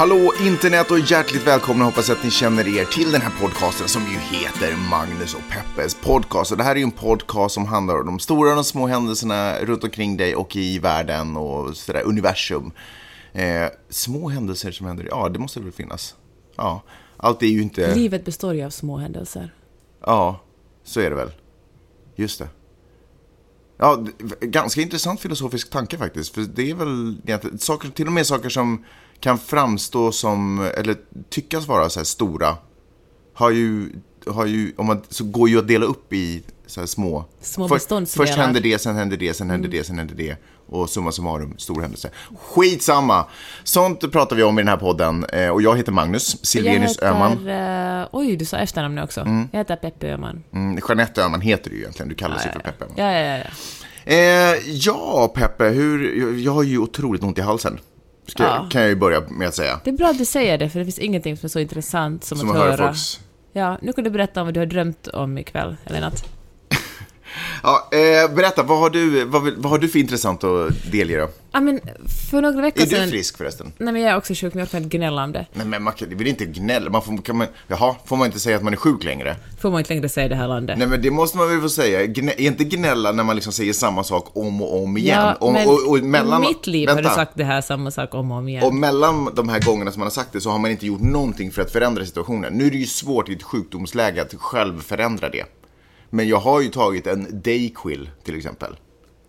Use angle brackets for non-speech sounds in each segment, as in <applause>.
Hallå internet och hjärtligt välkomna, hoppas att ni känner er till den här podcasten som ju heter Magnus och Peppes podcast. Och det här är ju en podcast som handlar om de stora och de små händelserna runt omkring dig och i världen och sådär, universum. Eh, små händelser som händer, ja det måste väl finnas. Ja, allt är ju inte... Livet består ju av små händelser. Ja, så är det väl. Just det. Ja, ganska intressant filosofisk tanke faktiskt. För det är väl saker, till och med saker som kan framstå som, eller tyckas vara så här stora, har ju, har ju, om man, så går ju att dela upp i så här små. Små beståndsdelar. Först händer det, sen händer det, sen händer det, sen händer det. Och summa summarum, stor händelse. Skitsamma! Sånt pratar vi om i den här podden. Eh, Och jag heter Magnus Silvenius Öhman. eh, oj, du sa efternamnet också. Jag heter Peppe Öhman. Mm, Jeanette Öhman heter du ju egentligen, du kallas ju för Peppe. Öhman. Ja, ja, ja. Eh, ja, Peppe, hur, jag har ju otroligt ont i halsen. Ska, Ja. Kan jag ju börja med att säga. Det är bra att du säger det, för det finns ingenting som är så intressant som, Som att att höra folks... Ja, nu kan du berätta om vad du har drömt om ikväll, eller natt. Ja, eh, berätta, vad har, du, vad, vad har du för intressant att delge då? Ja, men för några veckor Är sedan... du frisk förresten? Nej, men jag är också sjuk, men jag kan inte gnälla om det. Nej, men man kan, vill inte gnälla. Man får, kan man, jaha, får man inte säga att man är sjuk längre? Får man inte längre säga i det här landet. Nej, men det måste man väl få säga. Gnä, är inte gnälla när man liksom säger samma sak om och om igen? ja, om, men och, och mellan, i mitt liv har du vänta. sagt det här samma sak om och om igen. Och mellan de här gångerna som man har sagt det så har man inte gjort någonting för att förändra situationen. Nu är det ju svårt i ett sjukdomsläge att själv förändra det. Men jag har ju tagit en Dayquil till exempel.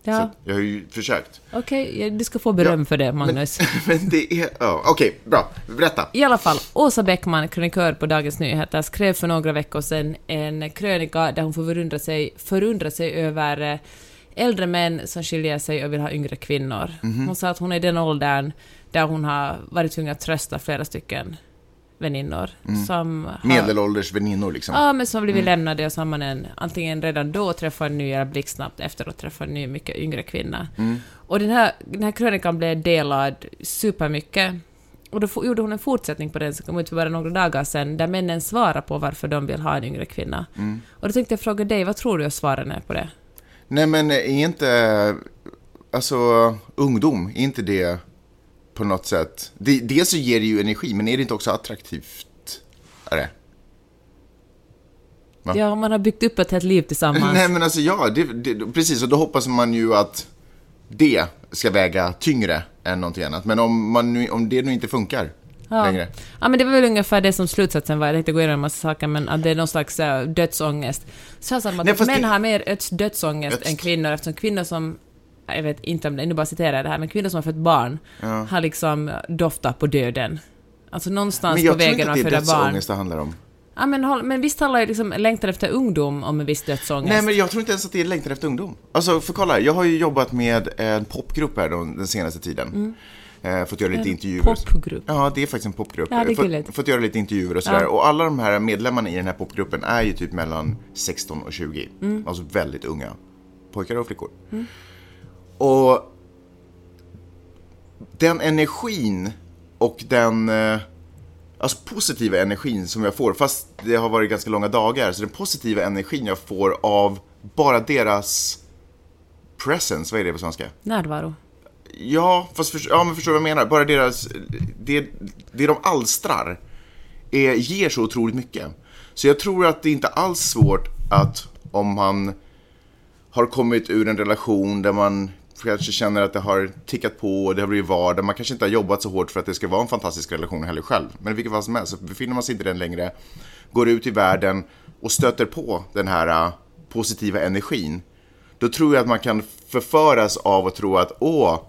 ja, Jag har ju försökt. okej, ja, du ska få beröm Ja, för det, Magnus. <laughs> Men det är... Ja, Okej, bra. Berätta. I alla fall, Åsa Bäckman, krönikör på Dagens Nyheter, skrev för några veckor sedan en krönika där hon förundrar sig, förundrar sig över eh, äldre män som skiljer sig och vill ha yngre kvinnor. Mhm. Hon sa att hon är i den åldern där hon har varit tvungen att trösta flera stycken väninnor som har... Medelålders väninnor liksom. Ja, men som har blivit lämnade och så har man en, antingen redan då träffat en ny eller blixtsnabbt efteråt träffat en ny, mycket yngre kvinna. Och den här, den här krönikan blev delad supermycket. Och då gjorde hon en fortsättning på den som kom ut för bara några dagar sedan, där männen svarar på varför de vill ha en yngre kvinna. Och då tänkte jag fråga dig, vad tror du att svaren är på det? Nej, men är inte... Alltså, ungdom, är inte det på något sätt... Det, dels så ger det ju energi, men är det inte också attraktivt? Är det? Va? Ja, man har byggt upp ett helt liv tillsammans. <laughs> Nej men alltså ja, det, det, precis. Och då hoppas man ju att det ska väga tyngre än någonting annat. Men om, man nu, om det nu inte funkar Ja. längre. Ja, men det var väl ungefär det som slutsatsen var. Jag tänkte gå igenom en massa saker, men att det är någon slags uh, dödsångest. Så jag sa att Nej, män det- har mer öds- dödsångest Öds- än kvinnor, eftersom kvinnor som jag vet inte om det, nu bara citerar jag det här, men kvinnor som har fött barn har liksom doftat på döden. Alltså någonstans Men på jag tror vägen inte att att det är föda barn. dödsångest det handlar om. Ja, men, men visst handlar ju liksom längtan efter ungdom om en viss dödsångest. Nej men jag tror inte ens att det är längtan efter ungdom. Alltså för kolla, jag har ju jobbat med en popgrupp här de, den senaste tiden. Eh, fått göra lite intervjuer. Popgrupp. Ja, det är faktiskt en popgrupp. Ja, det är fått, gulligt. fått göra lite intervjuer och sådär. Ja. Och alla de här medlemmarna i den här popgruppen är ju typ mellan 16 och 20. Mm. Alltså väldigt unga. Pojkar och flickor. Och den energin och den eh, alltså positiva energin som jag får, fast det har varit ganska långa dagar, så den positiva energin jag får av bara deras presence, vad är det på svenska? Närvaro. Ja, fast för, ja, men förstår du vad jag menar? Bara deras, det, det de alstrar är, ger så otroligt mycket. Så jag tror att det inte alls är svårt att om man har kommit ur en relation där man kanske känner att det har tickat på och det har blivit vardag. Man kanske inte har jobbat så hårt för att det ska vara en fantastisk relation heller själv. Men i vilket fall som helst, så befinner man sig inte i den längre, går ut i världen och stöter på den här uh, positiva energin. Då tror jag att man kan förföras av att tro att åh,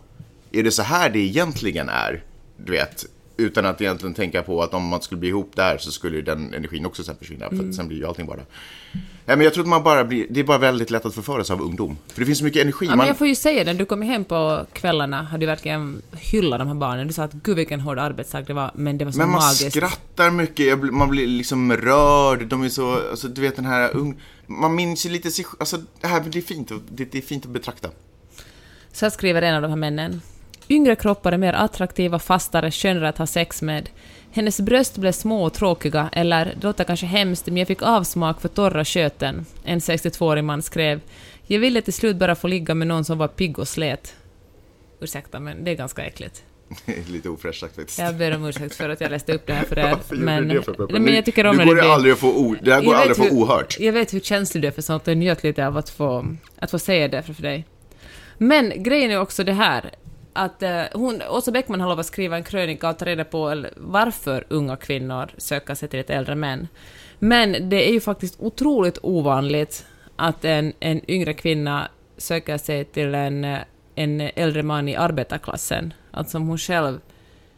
är det så här det egentligen är? Du vet, utan att egentligen tänka på att om man skulle bli ihop där så skulle den energin också sen försvinna. För att sen blir ju allting bara... Nej, men jag tror att man bara blir, det är bara väldigt lätt att förföras av ungdom. För det finns så mycket energi. Ja, men man, jag får ju säga det, du kom hem på kvällarna, hade du verkligen hyllat de här barnen. Du sa att gud vilken hård arbetsdag det var, men det var så men man magiskt. skrattar mycket, blir- man blir liksom rörd, de är så, alltså du vet den här ung... Man minns ju lite sig alltså det här, det är fint, det, det är fint att betrakta. Så här skriver en av de här männen. Yngre kroppar är mer attraktiva, fastare, skönare att ha sex med. Hennes bröst blev små och tråkiga, eller det låter kanske hemskt, men jag fick avsmak för torra sköten. En 62-årig man skrev. Jag ville till slut bara få ligga med någon som var pigg och slät. Ursäkta, men det är ganska äckligt. <laughs> Lite ofräscht sagt faktiskt. Jag ber om ursäkt för att jag läste upp det här för <laughs> er. Men, det för nej, men jag tycker om nu går det aldrig att få o... Det här går Jag aldrig att få ohört. Jag vet hur känslig du är för sånt och jag njöt lite av att få, att få säga det för dig. Men grejen är också det här att eh, hon, Åsa Bäckman har lovat att skriva en krönika och ta reda på varför unga kvinnor söker sig till ett äldre män. Men det är ju faktiskt otroligt ovanligt att en, en yngre kvinna söker sig till en, en äldre man i arbetarklassen. Att som hon själv,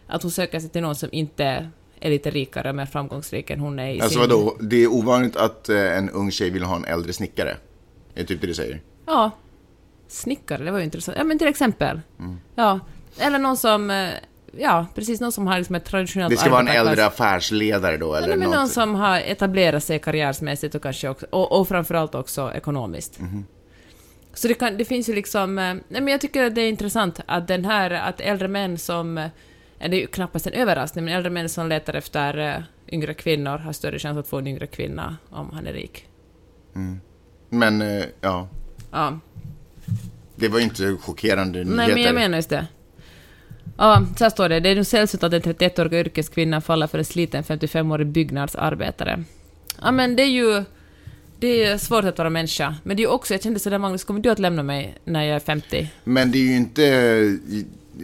att hon söker sig till någon som inte är lite rikare och mer framgångsrik än hon är i Alltså sin... vadå, det är ovanligt att eh, en ung tjej vill ha en äldre snickare? Är det typ det du säger? Ja. Snickare, det var ju intressant. Ja, men till exempel. Mm. Ja. Eller någon som... eh, Ja, precis. Någon som har liksom ett traditionellt Det ska vara en äldre affärsledare då, eller Nej, men något? någon som har etablerat sig karriärsmässigt och kanske också, och, och framförallt också ekonomiskt. Mhm. Så det, kan, det finns ju liksom... eh, Nej, men jag tycker att det är intressant att den här, att äldre män som... eh, Det är ju knappast en överraskning, men äldre män som letar efter yngre kvinnor har större chans att få en yngre kvinna om han är rik. Men, eh, ja. Ja. Det var ju inte chockerande nyheter. Nej, men jag menar just det. Ja, så här står det. Det är nog sällsynt att en 31-årig yrkeskvinna faller för en sliten 55-årig byggnadsarbetare. Ja, men det är ju... Det är svårt att vara människa. Men det är också, jag kände sådär, Magnus, kommer du att lämna mig när jag är 50? Men det är ju inte...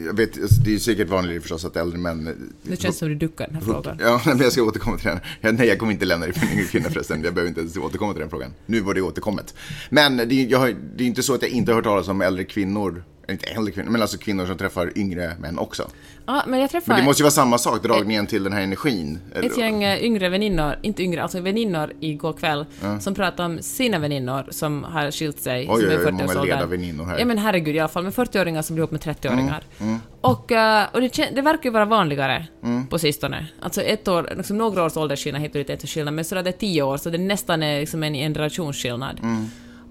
Jag vet, alltså, det är säkert vanligare förstås att äldre män... Det känns som du duckar den här frågan. Ja, men jag ska återkomma till den. Nej, jag kommer inte lämna dig för en yngre kvinna förresten. Jag behöver inte ens återkomma till den frågan. Nu var det återkommet. Men det är, jag det är inte så att jag inte har hört talas om äldre kvinnor, inte äldre kvinnor, men alltså kvinnor som träffar yngre män också. Ja, men jag Men träffade det måste ju vara samma sak, dragningen till den här energin. ett gäng eh, yngre väninnor, inte yngre, alltså väninnor igår kväll, som pratade om sina väninnor som har skilt sig, Oj, som är i oj, många 40-årsåldern. ledarväninnor här. Ja men herregud i alla fall, med 40-åringar som blir ihop med 30-åringar. Mm, Och, eh, och det, det verkar ju vara vanligare Mm. på sistone. Alltså ett år, liksom några års åldersskillnad hit och dit är inte skillnad, men sådär det är 10 år, så det nästan är liksom en generationsskillnad. Mm.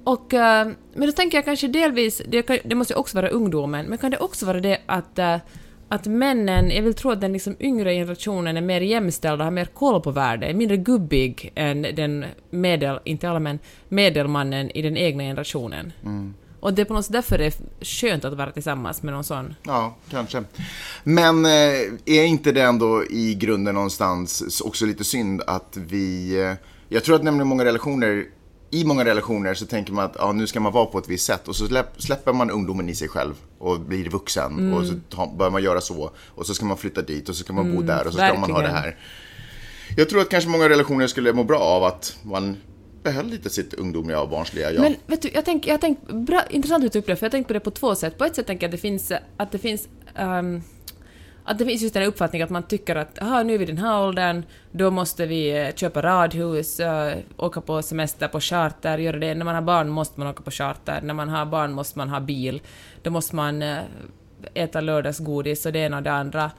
Och, eh, men då tänker jag kanske delvis, det, kan, det måste ju också vara ungdomen, men kan det också vara det att eh, att männen, jag vill tro att den liksom yngre generationen är mer jämställda, har mer koll på världen, är mindre gubbig än den medel, inte alla män, medelmannen i den egna generationen. Och det är på något sätt därför det är skönt att vara tillsammans med någon sån. Ja, kanske. Men eh, är inte det ändå i grunden någonstans också lite synd att vi... Jag tror att nämligen många relationer, i många relationer så tänker man att ja, nu ska man vara på ett visst sätt och så släpp, släpper man ungdomen i sig själv och blir vuxen och så tar, börjar man göra så och så ska man flytta dit och så ska man bo där och så ska man ha det verkligen. här. Jag tror att kanske många relationer skulle må bra av att man behöll lite sitt ungdomliga och barnsliga jag. Men vet du, jag tänk, jag tänk, bra, intressant att du tog upp det, för jag har tänkt på det på två sätt. På ett sätt tänker jag att det finns, att det finns ehm, att det finns just den här uppfattningen att man tycker att aha, nu är vi den här åldern, då måste vi eh, köpa radhus, eh, åka på semester på charter, göra det. När man har barn måste man åka på charter, när man har barn måste man ha bil, då måste man eh, äta lördagsgodis och det ena och det andra.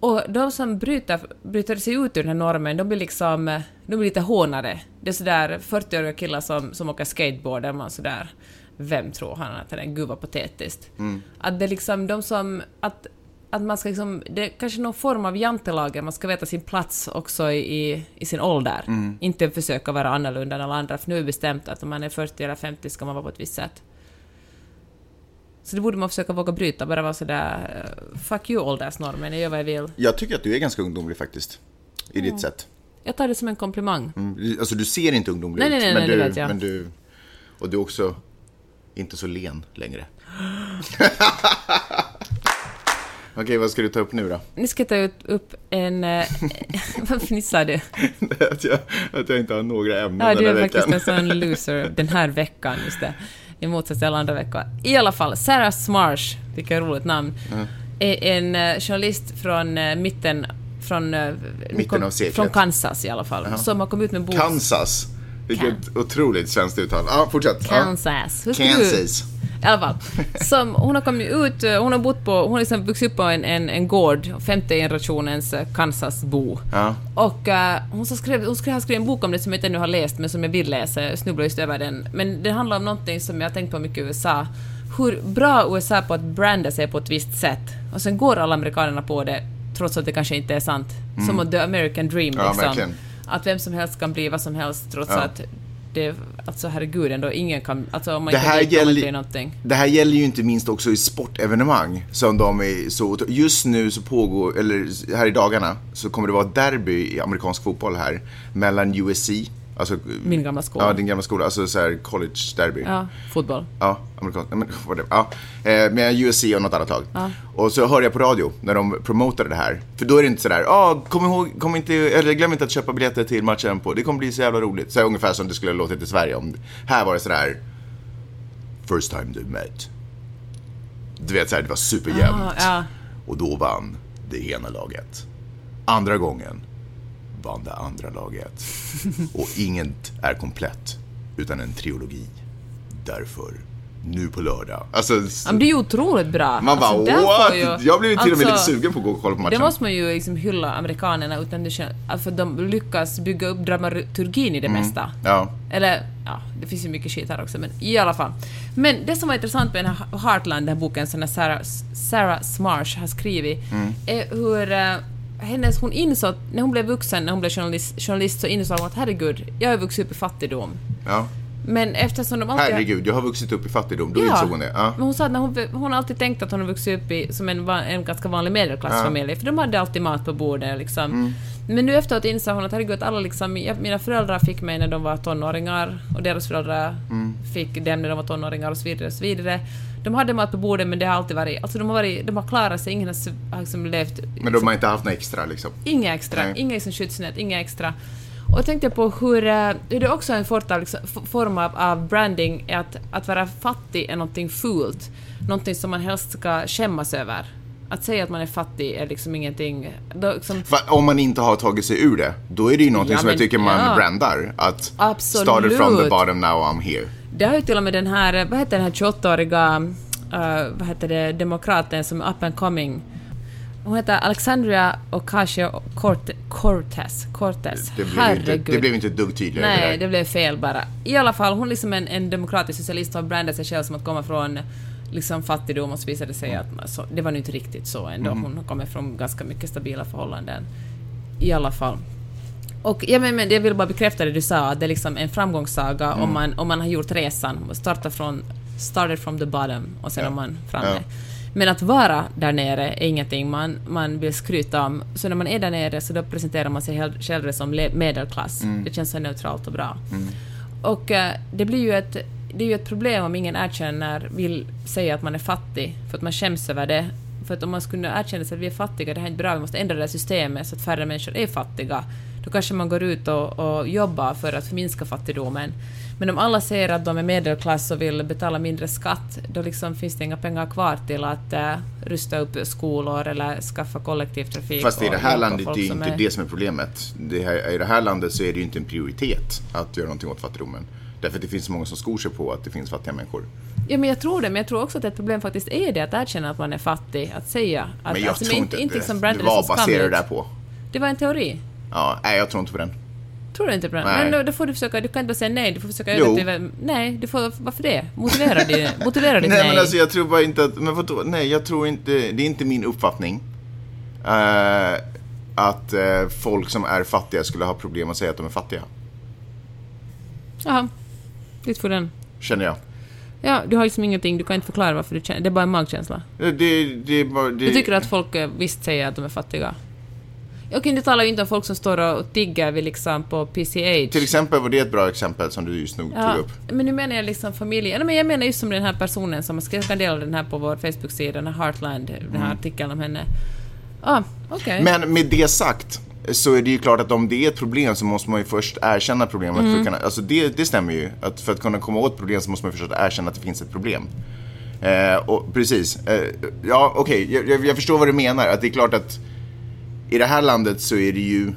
Och de som bryter, bryter sig ut ur den här normen, de blir liksom, de blir lite hånade. Det är sådär 40-åriga killar som, som åker skateboard, där man sådär, vem tror han att det är? Gud vad patetiskt. Att det är liksom de som, att, att man ska liksom, det är kanske någon form av jantelagen, man ska veta sin plats också i, i sin ålder. Inte försöka vara annorlunda än alla andra, för nu är det bestämt att om man är 40 eller 50 ska man vara på ett visst sätt. Så det borde man försöka våga bryta, bara vara sådär eh, fuck you åldersnormen, jag gör vad jag vill. Jag tycker att du är ganska ungdomlig faktiskt. I ditt sätt. Jag tar det som en komplimang. Mm, Alltså du ser inte ungdomlig Nej, ut. nej, nej, men du, vet jag. Men du, och du är också inte så len längre. <gasps> <laughs> Okej, vad ska du ta upp nu då? Nu ska jag ta upp en... eh, <laughs> Vad fnissar du? <laughs> att, jag, att jag inte har några ämnen Ja, du den är här faktiskt veckan. en sån loser <laughs> den här veckan, just det. I motsats till alla andra veckor. I alla fall, Sarah Smarsh, vilket roligt namn, är en eh, journalist från eh, mitten... Från, Mitten av seklet. Från Kansas i alla fall, som har kommit ut med en bok... Kansas. Vilket otroligt svenskt uttal. Ja, fortsätt. Kansas. Ska Kansas. I alla fall. Som, hon har kommit ut, eh, hon har bott på, hon har liksom vuxit upp på en, en, en gård, femte generationens eh, Kansasbo. Ja. Och eh, hon, så skrev, hon skrev, har skrivit en bok om det som jag inte ännu har läst, men som jag vill läsa. Jag snubblar just över den. Men det handlar om någonting som jag har tänkt på mycket i USA. hur bra USA är på att branda sig på ett visst sätt. Och sen går alla amerikanerna på det, trots att det kanske inte är sant. Som att the American dream Mm. Ja, liksom. verkligen. Att vem som helst kan bli vad som helst, trots Ja. att det, alltså herregud ändå, ingen kan, alltså om man Det inte man gäller- någonting. Det här gäller ju inte minst också i sportevenemang. Som de är så, just nu så pågår, eller här i dagarna, så kommer det vara derby i amerikansk fotboll här. Mellan USC, alltså... Min gamla skola. Ja, din gamla skola. Alltså så här college derby. Ja, fotboll. Ja, amerikansk, men ja. Eh, med USC och något annat lag. Och så hörde jag på radio när de promotade det här. För då är det inte sådär, ja, kom ihåg, kom inte, eller glöm inte att köpa biljetter till matchen på, det kommer bli så jävla roligt. Så här, ungefär som det skulle ha låtit i Sverige om, här var det sådär, first time they met. Du vet såhär, det var superjämnt. Ah, ja. Och då vann det ena laget. Andra gången vann det andra laget. <laughs> Och inget är komplett utan en trilogi. Därför, nu på lördag. Alltså, Ja, men det är ju otroligt bra. man bara Alltså, what? ju- Jag blev till och med lite alltså, sugen på att gå och kolla på matchen. Det måste man ju liksom hylla amerikanerna utan det kän- för de lyckas bygga upp dramaturgin i det Mm. mesta. Ja, Eller, ja, det finns ju mycket skit här också, men i alla fall. Men det som var intressant med den här Heartland, den här boken som Sarah, Sarah Smarsh har skrivit, Mm. är hur eh, hennes, hon insåg, när hon blev vuxen, när hon blev journalist, journalist så insåg hon att herregud, jag har vuxit upp i fattigdom. ja. Men eftersom de alltid... Herregud, jag har vuxit upp i fattigdom. Då Ja, insåg hon det. Ja. men hon sa att när hon, hon alltid tänkt att hon har vuxit upp i, som en, en ganska vanlig medelklassfamilj, för de hade alltid mat på bordet liksom. Mm. Men nu efteråt insåg hon att herregud, alla liksom, mina föräldrar fick mig när de var tonåringar och deras föräldrar Mm. fick dem när de var tonåringar och så vidare och så vidare. De hade mat på bordet men det har alltid varit, alltså de har varit, de har klarat sig, ingen har, liksom levt Men de har inte haft något extra liksom. Inga extra, Nej. inga liksom skyddsnät, inga extra. Och jag tänkte på hur, eh, hur det också är en form av, liksom, form av, av branding, är att, att vara fattig är någonting fult, någonting som man helst ska skämmas över. Att säga att man är fattig är liksom ingenting... Då, liksom, om man inte har tagit sig ur det, då är det ju någonting Ja, som jag tycker man ja. brandar. Att Absolut. started from the bottom, now I'm here. Det har ju till och med den här, vad heter den här 28-åriga, eh, vad heter det, demokraten som är up and coming. Hon heter Alexandria Ocasio-Cortez. Cortez. Det blev, inte, det blev inte ett dugg tydligare Nej, det det blev fel bara. I alla fall, hon är liksom en, en demokratisk socialist har brandat sig själv som att komma från liksom fattigdom och så visade det sig att man- så, det var nu inte riktigt så ändå. Mm. Hon kommer från ganska mycket stabila förhållanden. I alla fall. Och ja, men, men jag vill bara bekräfta det du sa, att det är liksom en framgångssaga Mm. om, man, om man har gjort resan, starta från, started from the bottom och sen Ja. är man framme. Ja. Men att vara där nere är ingenting man, man vill skryta om. Så när man är där nere så då presenterar man sig själv som medelklass. Mm. Det känns så neutralt och bra. Och eh, det blir ju ett, det är ju ett problem om ingen erkänner, vill säga att man är fattig, för att man skäms över det. För att om man skulle erkänna sig att vi är fattiga, det här är inte bra, vi måste ändra det här systemet så att färre människor är fattiga. Då kanske man går ut och, och jobbar för att minska fattigdomen. Men om alla säger att de är medelklass och vill betala mindre skatt, då liksom finns det inga pengar kvar till att eh, rusta upp skolor eller skaffa kollektivtrafik. Fast i det här landet det är som inte det som är problemet. Det här, I det här landet så är det ju inte en prioritet att göra någonting åt fattigdomen. Därför att det finns så många som skor sig på att det finns fattiga människor. Ja, men jag tror det, men jag tror också att ett problem faktiskt är det, att erkänna att man är fattig, att säga att... Men jag alltså, tror inte inte det. som Det brandade var baserat det där på. Det var en teori. Ja, nej jag tror inte på den. Tror du inte på den? Nej. Men då, då får du försöka, du kan inte bara säga nej, du får försöka Jo. övertyga... Nej, du får, varför det? Motivera, din, <laughs> motivera ditt Nej nej. men alltså jag tror bara inte att, men vadå, nej jag tror inte, det är inte min uppfattning. eh, att eh, folk som är fattiga skulle ha problem att säga att de är fattiga. Jaha. Dit får den. Känner jag. Ja, du har liksom ingenting, du kan inte förklara varför du känner... Det är bara en magkänsla. Det, det, det det, Du tycker att folk eh, visst säger att de är fattiga? Okej, du talar ju inte om folk som står och tigger vid liksom på PCH. Till exempel var det ett bra exempel som du just nu Ja, tog upp. men nu menar jag liksom familjen. Men jag menar just som den här personen som jag kan dela den här på vår Facebook-sida, den här Heartland, den här artikeln om henne. Ah. Mm. Men med det sagt så är det ju klart att om det är ett problem så måste man ju först erkänna problemet. För Mm. att kunna, alltså det, det stämmer ju. Att för att kunna komma åt problem så måste man först erkänna att det finns ett problem. Eh, och precis. Eh, ja, okej. Jag, jag, jag förstår vad du menar. Att det är klart att i det här landet så är det ju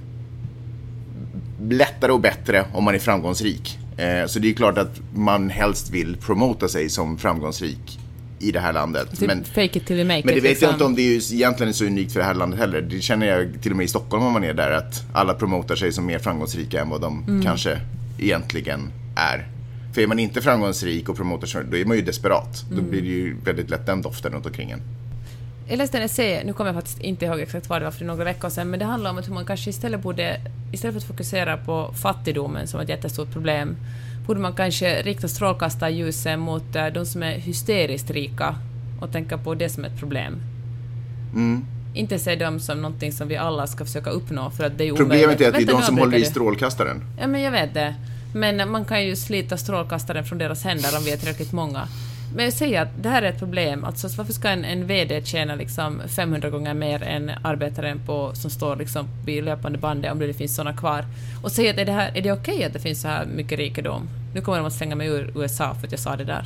lättare och bättre om man är framgångsrik. Eh, så det är klart att man helst vill promota sig som framgångsrik i det här landet. Typ Men, fake it till you make men det it. vet liksom. jag inte om det är egentligen är så unikt för det här landet heller. Det känner jag till och med i Stockholm om man är där, att alla promotar sig som mer framgångsrika än vad de Mm. kanske egentligen är. För är man inte framgångsrik och promotar sig, då är man ju desperat. Mm. Då blir det ju väldigt lätt den doften runt omkring en. Jag läste en essä, nu kommer jag faktiskt inte ihåg exakt vad det var för några veckor sedan, men det handlar om att hur man kanske istället borde, istället för att fokusera på fattigdomen som ett jättestort problem, borde man kanske rikta strålkastarljuset mot eh, de som är hysteriskt rika och tänka på det som ett problem. Mm. Inte se dem som någonting som vi alla ska försöka uppnå, för att det är Problemet omöjligt. är att det är de som håller i strålkastaren. Ja, men jag vet det. Men man kan ju slita strålkastaren från deras händer om vi är tillräckligt många. Men jag säger att det här är ett problem. Alltså, varför ska en, en VD tjäna liksom 500 gånger mer än arbetaren på, som står liksom vid löpande bandet, om det finns sådana kvar? Och säga att är det, här- är det okej att det finns så här mycket rikedom? Nu kommer de att slänga mig ur USA för att jag sa det där.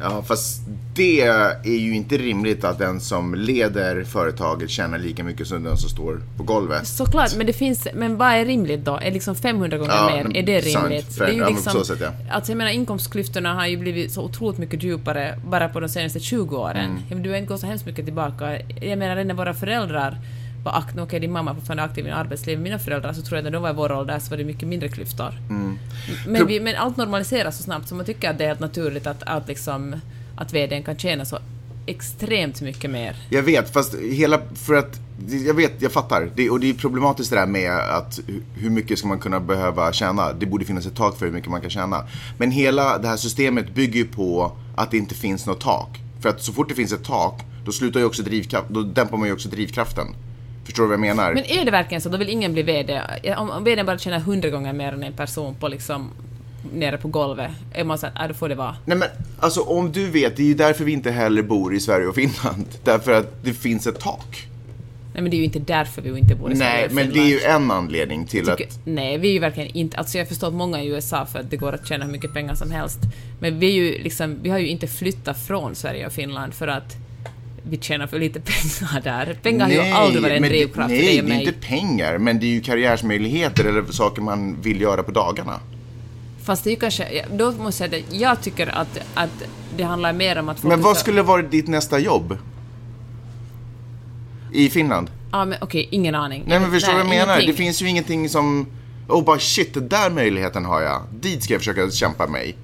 Ja, fast det är ju inte rimligt att den som leder företaget tjänar lika mycket som den som står på golvet. Såklart, men det finns, men vad är rimligt då? Är liksom 500 gånger Ja, mer, är det sant. rimligt? För- det är ju ja, liksom, så sätt, ja. Alltså jag menar inkomstklyftorna har ju blivit så otroligt mycket djupare bara på de senaste 20 åren. Mm. Du har inte gått så hemskt mycket tillbaka. Jag menar när våra föräldrar var aktiva, okej din mamma är fortfarande aktiv i arbetslivet, mina föräldrar så tror jag när de var i vår ålder så var det mycket mindre klyftor. Mm. Men, vi, men allt normaliseras så snabbt så man tycker att det är helt naturligt att, att liksom att VDn kan tjäna så extremt mycket mer. Jag vet, fast hela, för att, jag vet, jag fattar. Det, och det är problematiskt det där med att hu- hur mycket ska man kunna behöva tjäna? Det borde finnas ett tak för hur mycket man kan tjäna. Men hela det här systemet bygger ju på att det inte finns något tak. För att så fort det finns ett tak, då slutar ju också drivkraft, då dämpar man ju också drivkraften. Förstår du vad jag menar? Men är det verkligen så? Då vill ingen bli VD. Om, om VD bara tjänar hundra gånger mer än en person på liksom nere på golvet, är man såhär, äh, då får det vara. Nej men alltså om du vet, det är ju därför vi inte heller bor i Sverige och Finland. <laughs> Därför att det finns ett tak. Nej men det är ju inte därför vi inte bor i Sverige Nej, men det är ju en anledning till att... Tycker, nej, vi är ju verkligen inte... Alltså jag förstår att många i USA för att det går att tjäna hur mycket pengar som helst. Men vi är ju liksom, vi har ju inte flyttat från Sverige och Finland för att vi tjänar för lite pengar där. Pengar har ju aldrig varit en det- drivkraft Nej, för dig det och är mig. inte pengar, men det är ju karriärsmöjligheter eller saker man vill göra på dagarna. Fast det är ju kanske... Då måste jag säga att jag tycker att, att det handlar mer om att Men är vad skulle varit ditt nästa jobb? I Finland? Ja, men okej, ingen aning. Nej, men förstår du vad jag menar? ingenting. Det finns ju ingenting som... Oh, bara shit, den där möjligheten har jag. Dit ska jag försöka kämpa mig.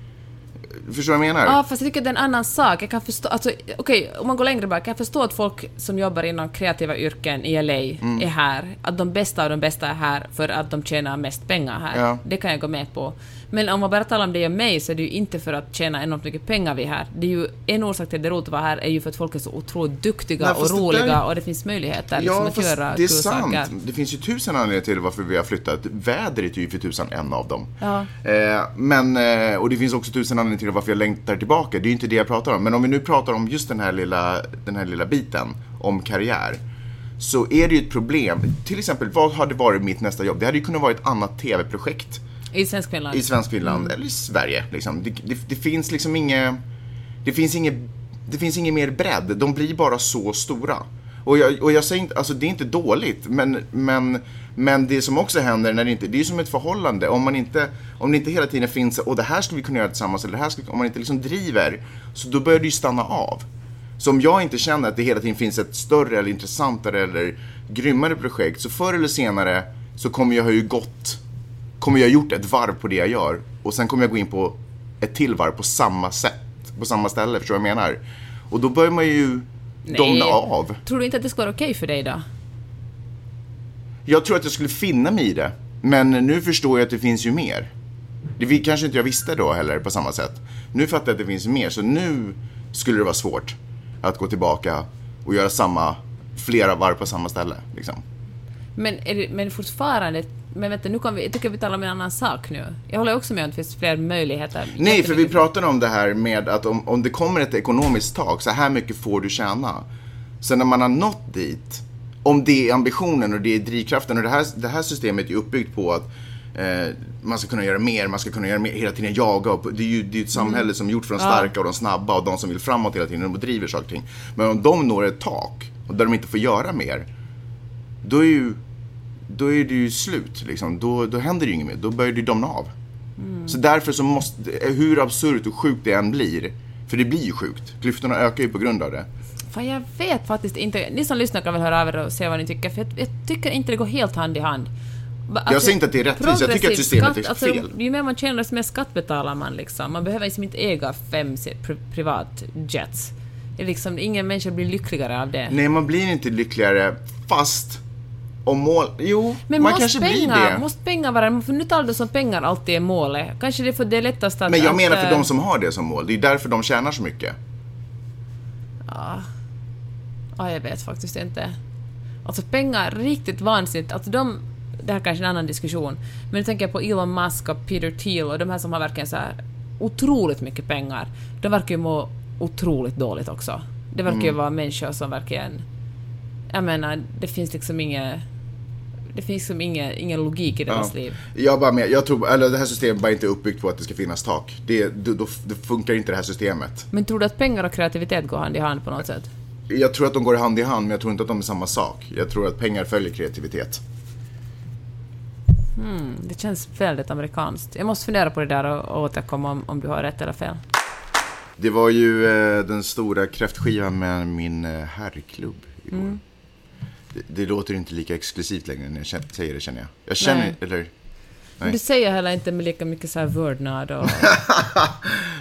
Förstår du vad jag menar? Ja, fast jag tycker det är en annan sak. Jag kan förstå, alltså, okej, om man går längre bak, jag förstå att folk som jobbar inom kreativa yrken i LA Mm. är här. Att de bästa av de bästa är här för att de tjänar mest pengar här. Ja. Det kan jag gå med på. Men om man bara talar om dig och mig så är det ju inte för att tjäna enormt mycket pengar vi är här. Det är ju, en orsak till att det är roligt att vara här är ju för att folk är så otroligt duktiga Nej, och det roliga där- och det finns möjligheter liksom, Ja, att göra det är sant. saker. Det finns ju tusen anledningar till varför vi har flyttat. Vädret är ju för tusan en av dem. Ja. Eh, men, eh, och det finns också tusen anledningar till varför jag längtar tillbaka. Det är ju inte det jag pratar om. Men om vi nu pratar om just den här lilla, den här lilla biten om karriär. Så är det ju ett problem. Till exempel, vad hade varit mitt nästa jobb? Det hade ju kunnat vara ett annat tv-projekt I svensk Finland. i svensk Finland eller i Sverige. Liksom. Det, det, det finns liksom inget... Det finns inget det finns ingen mer bredd. De blir bara så stora. Och jag, och jag säger inte, alltså det är inte dåligt, men, men, men det som också händer när det inte, det är ju som ett förhållande. Om man inte, om det inte hela tiden finns, och det här skulle vi kunna göra tillsammans, eller det här skulle, om man inte liksom driver, så då börjar det ju stanna av. Så om jag inte känner att det hela tiden finns ett större eller intressantare eller grymmare projekt, så förr eller senare så kommer jag ha ju gått, kommer jag gjort ett varv på det jag gör, och sen kommer jag gå in på ett till varv på samma sätt, på samma ställe, förstår du vad jag menar? Och då börjar man ju domna av. Tror du inte att det skulle vara okej för dig då? Jag tror att jag skulle finna mig i det. Men nu förstår jag att det finns ju mer. Det kanske inte jag visste då heller på samma sätt. Nu fattar jag att det finns mer, så nu skulle det vara svårt att gå tillbaka och göra samma, flera varv på samma ställe. Liksom. Men, är det, men fortfarande... Men vänta, nu kan vi, jag tycker vi talar om en annan sak nu. Jag håller också med om att det finns fler möjligheter. Nej, för vi pratar om det här med att om, om det kommer ett ekonomiskt tak, så här mycket får du tjäna. Sen när man har nått dit, om det är ambitionen och det är drivkraften och det här, det här systemet är uppbyggt på att eh, man ska kunna göra mer, man ska kunna göra mer, hela tiden jaga. Och, det är ju det är ett samhälle som är gjort för de starka och de snabba och de som vill framåt hela tiden och driver saker och ting. Men om de når ett tak och där de inte får göra mer, då är ju då är det ju slut. Liksom. Då, då händer det ju inget mer. Då börjar det ju domna av. Så därför så måste, hur absurt och sjukt det än blir, för det blir ju sjukt. Klyftorna ökar ju på grund av det. Fan, jag vet faktiskt inte. Ni som lyssnar kan väl höra av er och säga vad ni tycker, för jag, jag tycker inte det går helt hand i hand. Va- Jag säger inte att det är rättvist, jag tycker att systemet är skatt, alltså, fel. Ju mer man tjänar, desto mer skatt betalar man liksom. Man behöver liksom inte äga fem se- pri privatjets. Är liksom, ingen människa blir lyckligare av det. Nej, man blir inte lyckligare, fast om mål... Jo, Men man måste kanske blir pengar, det. måste pengar vara... För nu talar du som pengar alltid är målet. Kanske det är för det är lättast att... Men jag att, menar för eh, de som har det som mål. Det är därför de tjänar så mycket. Ja, jag vet faktiskt inte. Alltså pengar, riktigt vansinnigt. Alltså de... Det här kanske är en annan diskussion. Men nu tänker jag på Elon Musk och Peter Thiel och de här som har verkligen så här otroligt mycket pengar. De verkar ju må otroligt dåligt också. Det verkar ju vara människor som verkligen... Jag menar, det finns liksom inget... Det finns liksom ingen, ingen logik i deras liv. Jag bara med, jag tror, eller det här systemet bara inte är uppbyggt på att det ska finnas tak. Det, då, då, det funkar inte det här systemet. Men tror du att pengar och kreativitet går hand i hand på något sätt? Jag tror att de går hand i hand, men jag tror inte att de är samma sak. Jag tror att pengar följer kreativitet. Det känns väldigt amerikanskt. Jag måste fundera på det där och, och återkomma om, om du har rätt eller fel. Det var ju eh, den stora kräftskivan med min eh, herrklubb igår. Mm. Det, det låter inte lika exklusivt längre när jag säger det känner jag. Jag känner, Nej. eller... Men du säger heller inte med lika mycket så här vördnad och... <laughs>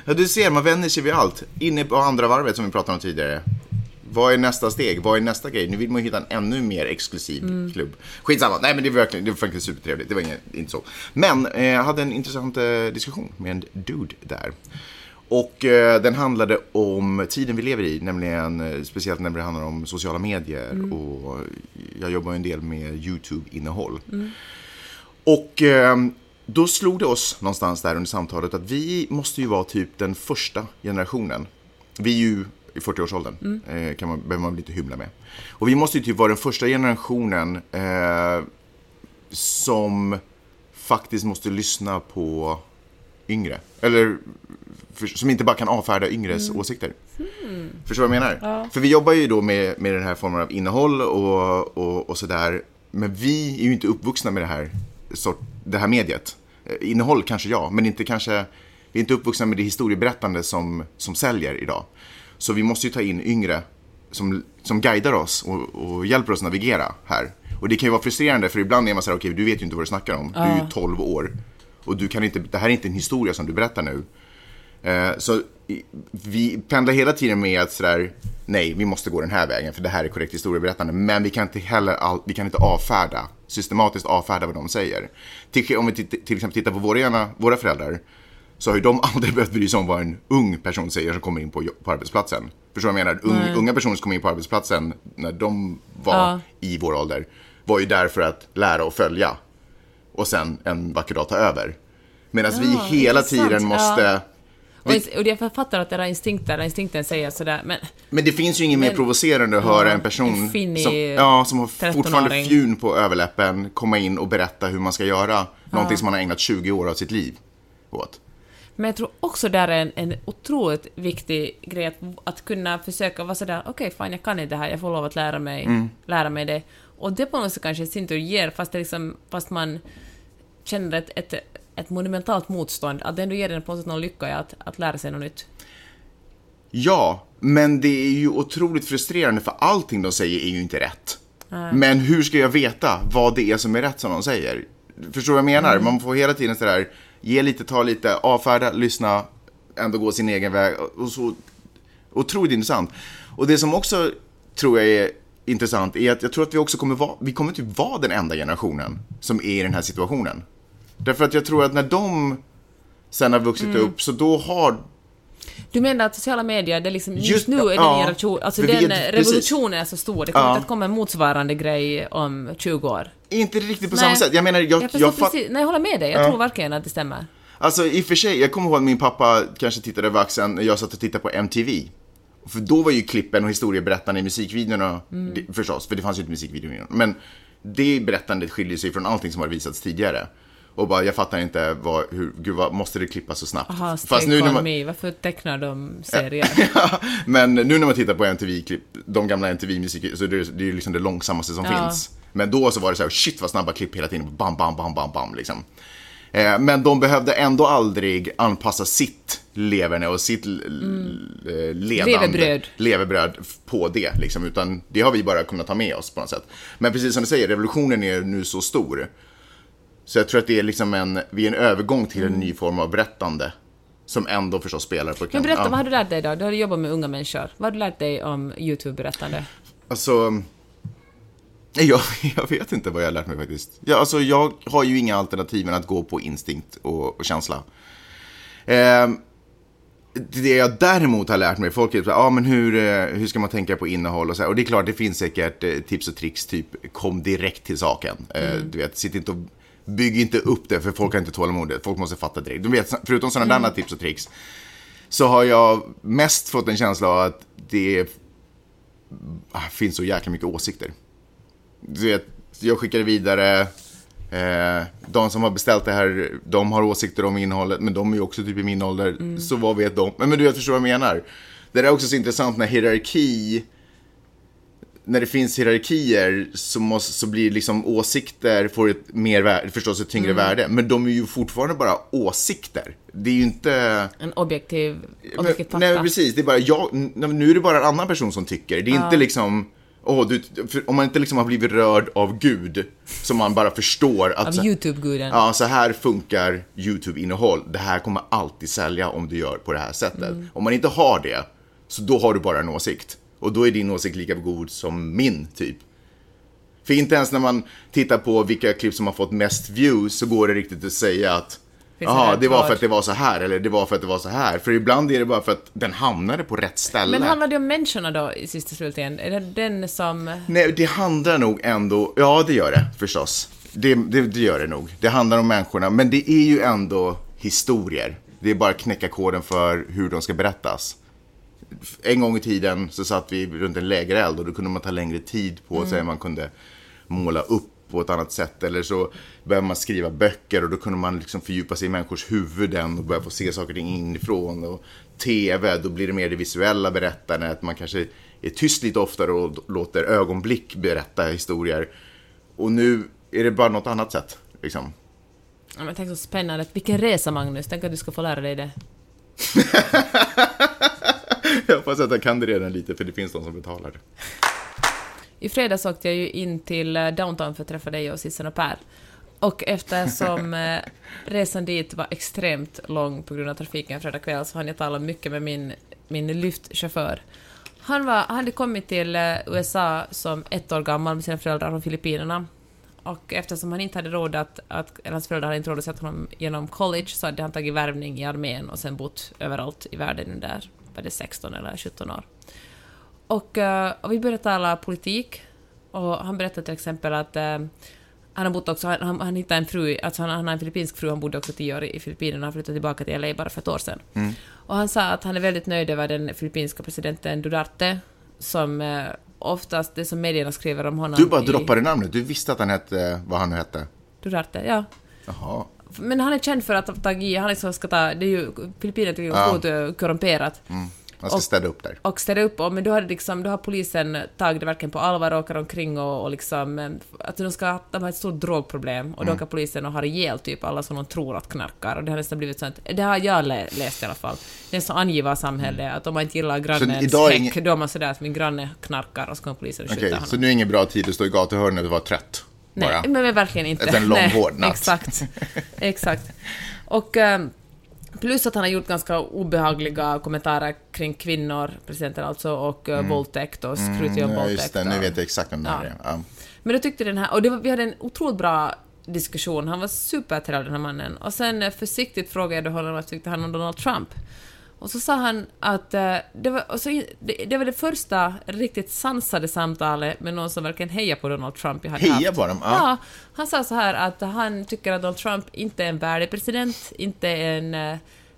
Ja, du ser, man vänjer sig vid allt. Inne på andra varvet som vi pratade om tidigare. Vad är nästa steg? Vad är nästa grej? Nu vill man hitta en ännu mer exklusiv Mm. klubb. Skitsamma, nej men det var verkligen, det var verkligen supertrevligt. Det var inget, inte så. Men eh, jag hade en intressant eh, diskussion med en dude där. Och eh, den handlade om tiden vi lever i, nämligen eh, speciellt när det handlar om sociala medier. Mm. Och jag jobbar ju en del med YouTube-innehåll. Och eh, då slog det oss någonstans där under samtalet att vi måste ju vara typ den första generationen. Vi är ju i 40-årsåldern, eh, kan man, behöver man lite hymla med. Och vi måste ju typ vara den första generationen eh, som faktiskt måste lyssna på yngre. Eller för, som inte bara kan avfärda yngres åsikter. Förstår du vad jag menar? För vi jobbar ju då med, med den här formen av innehåll och, och, och sådär. Men vi är ju inte uppvuxna med det här, sort, det här mediet. Eh, Innehåll kanske ja, men inte kanske, vi är inte uppvuxna med det historieberättande som, som säljer idag. Så vi måste ju ta in yngre som, som guidar oss och, och hjälper oss navigera här. Och det kan ju vara frustrerande för ibland är man så här, okej du vet ju inte vad du snackar om. Du är ju 12 år. Och du kan inte, det här är inte en historia som du berättar nu. Eh, Så vi pendlar hela tiden med att sådär, nej, vi måste gå den här vägen för det här är korrekt historieberättande. Men vi kan inte heller all, vi kan inte avfärda, systematiskt avfärda vad de säger. Till, om vi till exempel tittar på våra, våra föräldrar så har ju de <laughs> aldrig behövt bry sig om vad en ung person säger som kommer in på, på arbetsplatsen. Förstår du vad jag menar? Ung, unga personer som kom in på arbetsplatsen när de var Ja. i vår ålder var ju där för att lära och följa och sen en vacker dag ta över. Medan vi Ja, hela intressant. tiden måste Ja. Och, och jag fattar att era instinkter, instinkten säger sådär, men Men det finns ju inget mer provocerande att höra Ja, en person en som, ja, som har 13-åring. fortfarande fjun på överläppen komma in och berätta hur man ska göra någonting som man har ägnat 20 år av sitt liv åt. Men jag tror också där är en, en otroligt viktig grej att, att kunna försöka vara sådär, okej, fan jag kan inte det här, jag får lov att lära mig, Mm. lära mig det. Och det på något sätt kanske i sin tur ger, fast, det liksom, fast man känner ett, ett, ett monumentalt motstånd, att det ändå ger en på något sätt någon lycka i att, att lära sig något nytt. Ja, men det är ju otroligt frustrerande för allting de säger är ju inte rätt. Men hur ska jag veta vad det är som är rätt som de säger? Förstår du vad jag menar? Man får hela tiden sådär, ge lite, ta lite, avfärda, lyssna, ändå gå sin egen väg. Och så, otroligt intressant. Och det som också tror jag är intressant är att jag tror att vi också kommer vara, vi kommer inte vara den enda generationen som är i den här situationen. Därför att jag tror att när de sen har vuxit upp, så då har Du menar att sociala medier, det är liksom, just, Just- nu är den ja, generation, alltså den är- eh, precis. revolutionen är så stor, det kommer Ja. inte att komma en motsvarande grej om 20 år. inte riktigt på Nej. samma sätt. Jag menar, jag, Jag jag, fatt- nej jag håller med dig, jag tror verkligen att det stämmer. Alltså i och för sig, jag kommer ihåg att min pappa kanske tittade över axeln när jag satt och tittade på MTV. För då var ju klippen och historieberättarna i musikvideorna, Mm. det, förstås, för det fanns ju inte musikvideor innan. Men det berättandet skiljer sig från allting som har visats tidigare. Och bara, jag fattar inte vad, hur, gud vad, måste det klippa så snabbt? Aha, Fast nu när man, ekonomi, varför tecknar de serier? <laughs> men nu när man tittar på MTV-klipp, de gamla MTV-musik, så det är det är liksom det långsammaste som Ja. finns. Men då så var det så här, shit vad snabba klipp hela tiden, bam, bam, bam, bam, bam, liksom. Eh, men de behövde ändå aldrig anpassa sitt leverne och sitt l- l- ledande Levebröd. levebröd på det, liksom, utan det har vi bara kunnat ta med oss på något sätt. Men precis som du säger, revolutionen är nu så stor. Så jag tror att det är liksom en, vi är en övergång till en ny form av berättande. Som ändå förstås spelar på... Men berätta, ja. vad har du lärt dig då? Du har jobbat med unga människor. Vad har du lärt dig om YouTube-berättande? Alltså... Jag, <laughs> jag vet inte vad jag har lärt mig faktiskt. Jag, alltså, jag har ju inga alternativ än att gå på instinkt och, och känsla. Ehm, det jag däremot har lärt mig, folk är så här, ah, men hur, eh, hur ska man tänka på innehåll och så här. Och det är klart, det finns säkert eh, tips och tricks, typ kom direkt till saken. Eh, Du vet, sitt inte och bygg inte upp det, för folk har inte tålamodet. Folk måste fatta direkt. Du vet, förutom sådana där tips och tricks, så har jag mest fått en känsla av att det ah, finns så jäkla mycket åsikter. Du vet, jag skickar det vidare. Eh, de som har beställt det här, de har åsikter om innehållet, men de är ju också typ i min ålder. Så vad vet de? Men, men du vet, förstår vad jag menar? Det där är också så intressant när hierarki, när det finns hierarkier så, måste, så blir liksom åsikter, får ett mer värde, förstås ett tyngre värde. Men de är ju fortfarande bara åsikter. Det är ju inte... En objektiv, objektiv fakta. nej, precis. Det är bara jag, nu är det bara en annan person som tycker. Det är inte liksom, åh, du, om man inte liksom har blivit rörd av Gud, som man bara förstår att Av YouTube-guden. ja, så här funkar YouTube-innehåll. Det här kommer alltid sälja om du gör på det här sättet. Mm. Om man inte har det, så då har du bara en åsikt. Och då är din åsikt lika god som min, typ. För inte ens när man tittar på vilka klipp som har fått mest views så går det riktigt att säga att Finns det var för att det var så här, eller det var för att det var så här. För ibland är det bara för att den hamnade på rätt ställe. Men handlar det om människorna då i sista slutligen? Är det den som... Nej, det handlar nog ändå, ja det gör det förstås. Det, det, det gör det nog. Det handlar om människorna, men det är ju ändå historier. Det är bara att knäcka koden för hur de ska berättas. En gång i tiden så satt vi runt en lägereld och då kunde man ta längre tid på sig. Man kunde måla upp på ett annat sätt. Eller så började man skriva böcker och då kunde man liksom fördjupa sig i människors huvuden och börja få se saker och ting inifrån. Och TV, då blir det mer det visuella berättandet. Man kanske är tyst lite oftare och låter ögonblick berätta historier. Och nu är det bara något annat sätt. Liksom. Ja, men tänk så spännande. Vilken resa, Magnus. Tänk att du ska få lära dig det. <laughs> Jag hoppas att jag kan det redan lite för det finns de som betalar. I fredags åkte jag ju in till eh, downtown för att träffa dig och Sissan och Per. Och eftersom <laughs> eh, resan dit var extremt lång på grund av trafiken fredag kväll så hann jag tala mycket med min, min lyftchaufför. Han, var, han hade kommit till eh, USA som ett år gammal med sina föräldrar från Filippinerna. Och eftersom han inte hade råd att, att hans föräldrar hade inte råd att sätta honom genom college så hade han tagit värvning i armén och sen bott överallt i världen under, var det 16 eller 17 år. Och, eh, och vi började tala politik. Och han berättade till exempel att eh, han har bott också, han, han, han hittade en fru, alltså han, han har en filippinsk fru, han bodde också tio år i Filippinerna, han flyttade tillbaka till LA bara för ett år sedan. Och han sa att han är väldigt nöjd över den filippinska presidenten Duterte, som eh, oftast, det som medierna skriver om honom... Du bara i- droppade namnet. Du visste att han hette, vad han nu hette. Duterte, ja. Jaha. Men han är känd för att tagit i, han liksom ska ta, det är ju, Filippinerna är ju Ja. otroligt eh, korrumperat. Han ska Och- städa upp där. och städa upp och men då har, liksom, då har polisen tagit det verkligen på allvar och åker omkring och, och liksom, eh, att de, ska, de har ett stort drogproblem och då åker polisen och har ihjäl typ alla som de tror att knarkar och det har nästan blivit sånt, det har jag lä, läst i alla fall, det är så angiva samhälle att om man inte gillar grannens är häck ingen- då är man sådär att min granne knarkar och så kommer polisen och skjuta Okej, honom. så nu är ingen bra tid att stå i gatuhörnet och vara trött. Nej, bara. men, men verkligen inte. Efter en lång, Nej, hård natt. Exakt. <laughs> exakt. Och ehm, plus att han har gjort ganska obehagliga kommentarer kring kvinnor, presidenten alltså, och uh, våldtäkt och skrutit om Mm. Våldtäkt. just det. Nu vet jag exakt vem det Ja. är. Ja. Men då tyckte den här, och var, vi hade en otroligt bra diskussion, han var supertrevlig den här mannen. Och sen eh, försiktigt frågade jag då honom vad tyckte han om Donald Trump. Och så sa han att eh, det, var, så, det, det var det första riktigt sansade samtalet med någon som verkligen hejar på Donald Trump jag hade Heja haft. på dem? Ja. Ja, han sa så här att han tycker att Donald Trump inte är en värdig president, inte en... eh,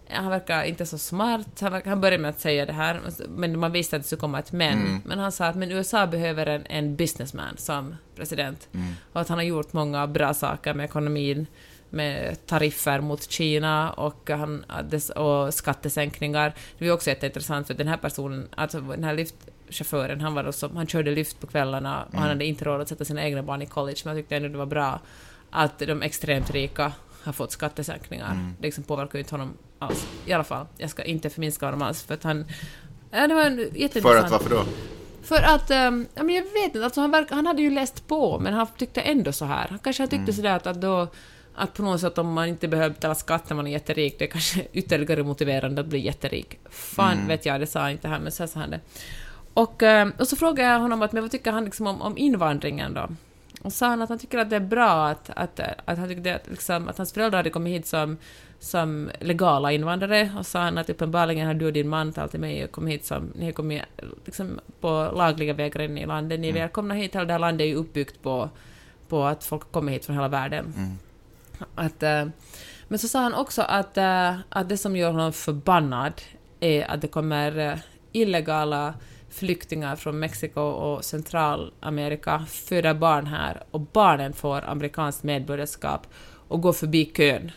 Han verkar inte så smart. Han, verkar, han började med att säga det här, men man visste att det skulle komma ett men. Mm. Men han sa att men USA behöver en, en businessman som president. Mm. Och att han har gjort många bra saker med ekonomin, med tariffer mot Kina och, han, och skattesänkningar. Det var också jätteintressant för den här personen, alltså den här lyftchauffören, han, var också, han körde lyft på kvällarna och han hade inte råd att sätta sina egna barn i college, men jag tyckte ändå det var bra att de extremt rika har fått skattesänkningar. Det liksom påverkar ju inte honom alls. I alla fall, jag ska inte förminska honom alls, för att han... Ja, det var en jätteintressant... För att varför då? För att, ehm, ja men jag vet inte, alltså han, verk, han hade ju läst på, men han tyckte ändå så här. Han kanske tyckte sådär att, att då att på något sätt om man inte behöver betala skatt när man är jätterik, det är kanske <laughs> ytterligare motiverande att bli jätterik. Fan vet jag, det sa jag inte här, men så sa han det. Och, eh, och så frågade jag honom att, men vad tycker han liksom om, om invandringen då? Och sa han att han tycker att det är bra att, att, att, han tyckte att, liksom, att hans föräldrar hade kommit hit som, som legala invandrare och sa han att uppenbarligen har du och din man talat till mig och kommit hit som, ni har kommit liksom, på lagliga vägar in i landet, ni är välkomna hit, hela det här landet är ju uppbyggt på, på att folk kommer hit från hela världen. Att, eh, men så sa han också att, eh, att det som gör honom förbannad är att det kommer eh, illegala flyktingar från Mexiko och Centralamerika föda barn här och barnen får amerikanskt medborgarskap och går förbi kön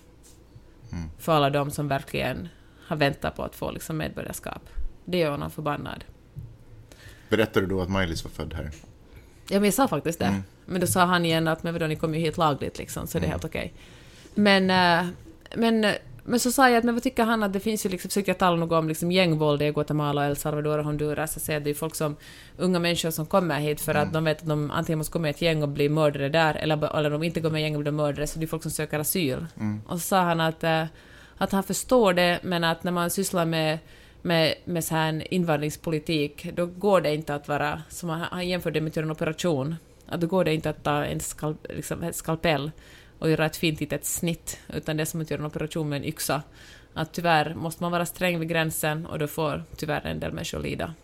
för alla de som verkligen har väntat på att få liksom medborgarskap. Det gör honom förbannad. Berättade du då att Miley var född här? Ja, men jag sa faktiskt det. Men då sa han igen att men vadå, ni kommer ju hit lagligt liksom, så det är helt okej. Men, eh, men, men så sa jag att men vad tycker han att det finns ju liksom, försökte jag tala något om liksom gängvåld i Guatemala, El Salvador och Honduras. Jag säger det är folk som, unga människor som kommer hit för att de vet att de antingen måste gå med ett gäng och bli mördare där, eller, eller de inte går med i ett gäng och blir mördare, så det är folk som söker asyl. Och så sa han att, eh, att han förstår det, men att när man sysslar med med, med så här invandringspolitik, då går det inte att vara, som han, han jämförde med att göra en operation, att då går det inte att ta en skal, liksom, skalpell och göra ett fint litet snitt, utan det är som att göra en operation med en yxa. Att tyvärr måste man vara sträng vid gränsen och då får tyvärr en del människor lida.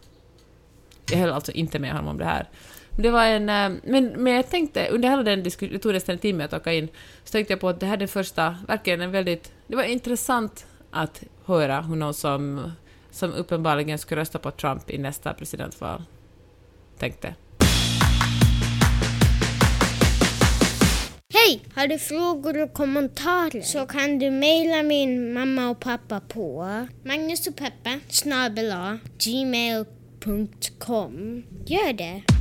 Jag höll alltså inte med honom om det här. Men Det var en, eh, men, men jag tänkte, under hela den diskussionen, det tog nästan en timme att åka in, så tänkte jag på att det här är den första, verkligen en väldigt, det var intressant att höra hur någon som, som uppenbarligen skulle rösta på Trump i nästa presidentval tänkte. Hej! Har du frågor och kommentarer så kan du mejla min mamma och pappa på Magnus gmail.com. Gör det!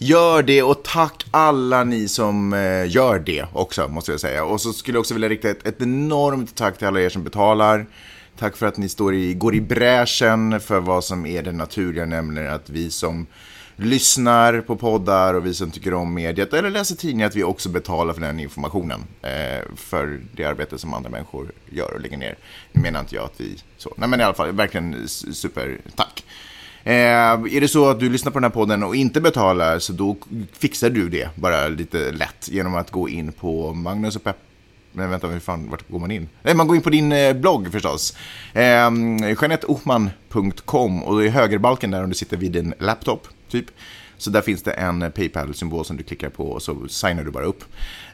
Gör det och tack alla ni som eh, gör det också, måste jag säga. Och så skulle jag också vilja rikta ett, ett enormt tack till alla er som betalar. Tack för att ni står i, går i bräschen för vad som är det naturliga, nämligen att vi som lyssnar på poddar och vi som tycker om mediet eller läser tidningar, att vi också betalar för den informationen. Eh, för det arbete som andra människor gör och lägger ner. Nu menar inte jag att vi så. Nej men i alla fall, verkligen super, tack. Eh, är det så att du lyssnar på den här podden och inte betalar så då fixar du det bara lite lätt genom att gå in på Magnus och Pepp men vänta, hur fan, vart går man in? Nej, man går in på din eh, blogg förstås. Eh, JeanetteOhman.com och i högerbalken där om du sitter vid din laptop, typ. Så där finns det en eh, Paypal-symbol som du klickar på och så signar du bara upp.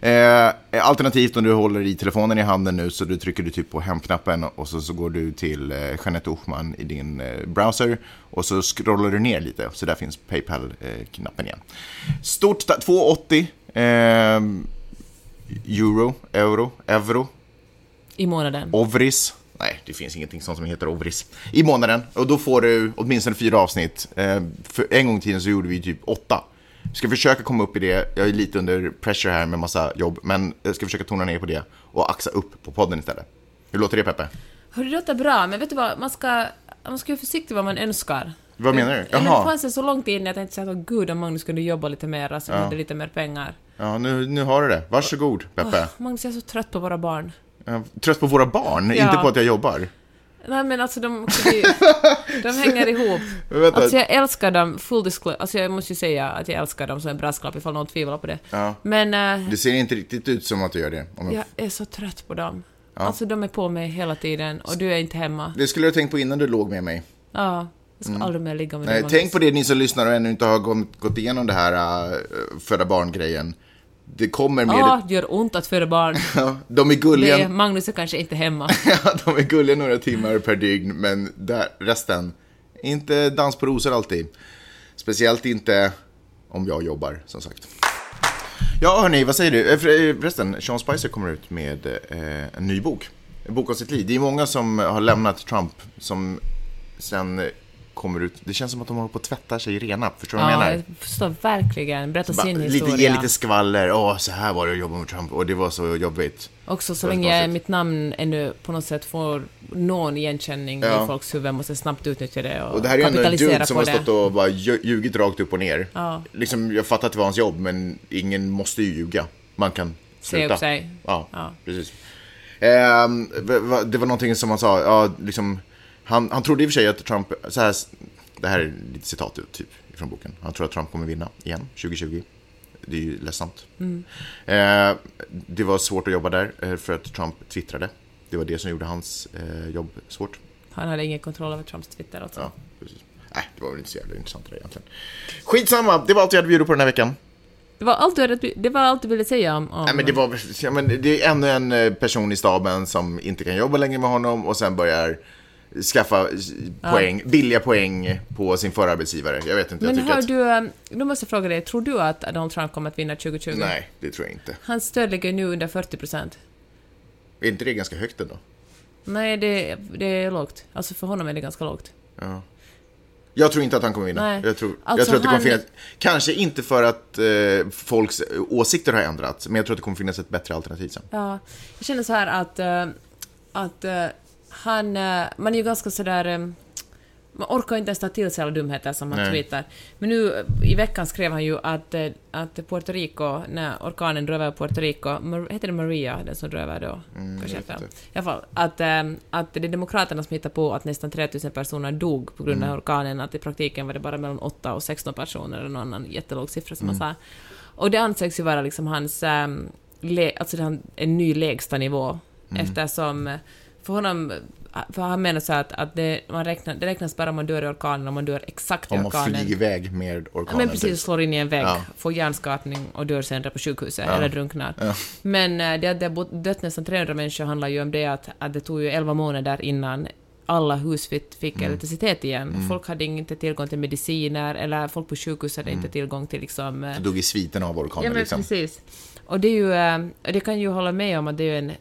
Eh, alternativt om du håller i telefonen i handen nu så du trycker du typ på hemknappen och så, så går du till eh, Jeanette Ohman i din eh, browser och så scrollar du ner lite så där finns Paypal-knappen igen. Stort tack, 280 eh, euro, euro, euro, I månaden. Ovris. Nej, det finns ingenting sånt som heter Ovris. I månaden. Och då får du åtminstone fyra avsnitt. Eh, för en gång i tiden så gjorde vi typ åtta. Vi ska försöka komma upp i det. Jag är lite under pressure här med massa jobb. Men jag ska försöka tona ner på det och axa upp på podden istället. Hur låter det Peppe? Hör, det låter bra, men vet du vad, man ska, man ska vara försiktig vad man önskar. Vad menar du? Ja, men det Jaha. fanns en så långt in jag tänkte att gud om Magnus kunde jobba lite mer, så vi hade lite mer pengar. Ja, nu, nu har du det. Varsågod Peppe. Magnus, jag är så trött på våra barn. Är trött på våra barn, Ja. inte på att jag jobbar. Nej men alltså de, de, de <laughs> hänger ihop. Vänta. Alltså jag älskar dem, full disclosure, alltså jag måste ju säga att jag älskar dem som en brasklapp ifall någon tvivlar på det. Ja. Men eh, Det ser inte riktigt ut som att du gör det. Om jag... jag är så trött på dem. Alltså de är på mig hela tiden och du är inte hemma. Det skulle jag ha tänkt på innan du låg med mig. Ja, jag ska aldrig mer ligga med Nej, dig tänk på det ni som lyssnar och ännu inte har gått, igenom det här uh, föda barn-grejen. Det kommer med... Ja, det gör ont att föda barn. <laughs> Ja, de är Det, gulliga, Magnus är kanske inte hemma. <laughs> ja, de är gulliga några timmar per dygn, men där, resten, inte dans på rosor alltid. Speciellt inte om jag jobbar, som sagt. Ja, hörni, vad säger du? Eh, eh, Förresten, Sean Spicer kommer ut med eh, en ny bok. En bok om sitt liv. Det är många som har lämnat Trump, som sen kommer ut. Det känns som att de håller på att tvätta sig rena. Förstår du vad jag Ja, menar? jag förstår verkligen. Berätta Bara sin lite, historia. ge lite skvaller. Åh, så här var det att jobba med Trump och det var så jobbigt. Också så länge mitt namn ännu på något sätt får någon igenkänning Ja. i folks huvuden måste snabbt utnyttja det och, Och det här är ju en dude som har stått och bara lju- ljugit rakt upp och ner. Ja. Liksom, jag fattar att det var hans jobb, men ingen måste ju ljuga. Man kan sluta. upp sig. Ja, Ja. precis. Va- det var någonting som han sa, ja, liksom, han, han trodde i och för sig att Trump, så här, det här är lite citat typ, från boken. Han tror att Trump kommer vinna igen, 2020. Det är ju ledsamt. Mm. Eh, det var svårt att jobba där eh, för att Trump twittrade. Det var det som gjorde hans eh, jobb svårt. Han hade ingen kontroll över Trumps Twitter alltså. Ja, precis. Nej, det var väl inte så jävla intressant det egentligen. Skitsamma, det var allt jag hade bjudit på den här veckan. Det, var allt du hade, det var allt du ville säga om... om Nej, men det, var, ja, men det är ännu en eh, person i staben som inte kan jobba längre med honom och sen börjar skaffa eh, poäng, billiga poäng på sin förra arbetsgivare. Jag vet inte, jag men tycker hör att... du, eh, då måste jag fråga dig, tror du att Donald Trump kommer att vinna 2020? Nej, det tror jag inte. Hans stöd ligger nu under 40 procent. Är inte det ganska högt ändå? Nej, det, det är lågt. Alltså för honom är det ganska lågt. Ja. Jag tror inte att han kommer vinna. Nej. Jag tror, jag Alltså, tror att det kommer han- finnas... Kanske inte för att eh, folks åsikter har ändrats, men jag tror att det kommer finnas ett bättre alternativ sen. Ja, jag känner så här att, eh, att eh, han, eh, man är ju ganska sådär, eh, man orkar inte ens ta till sig alla dumheter som han Nej. tweetar. Men nu eh, i veckan skrev han ju att, att Puerto Rico, när orkanen drog över Puerto Rico, heter det Maria, den som drog över då? Kanske jag. I alla fall, att, att det är Demokraterna som hittar på att nästan 3000 personer dog på grund av orkanen, att i praktiken var det bara mellan 8 och 16 personer, eller någon annan jättelåg siffra som han sa. Och det anses ju vara liksom hans, ähm, le, alltså en ny lägsta nivå, eftersom eh, för honom, för han menar så att, att det, man räknar, det räknas bara om man dör i orkanen, om man dör exakt i Om man orkanen. flyger iväg med Ja, orkanen. men precis, typ. slår in i en vägg, Ja. får hjärnskakning och dör senare på sjukhuset, eller drunknar. Ja. Men eh, det att det har dött nästan 300 människor handlar ju om det att, att det tog ju 11 månader innan alla hus fick, Mm. elektricitet igen. Folk hade inte tillgång till mediciner, eller folk på sjukhus hade inte tillgång till liksom... eh, Så dog i sviten av orkanen Ja, men liksom. precis. Och det är ju, eh, det kan ju hålla med om att det är en,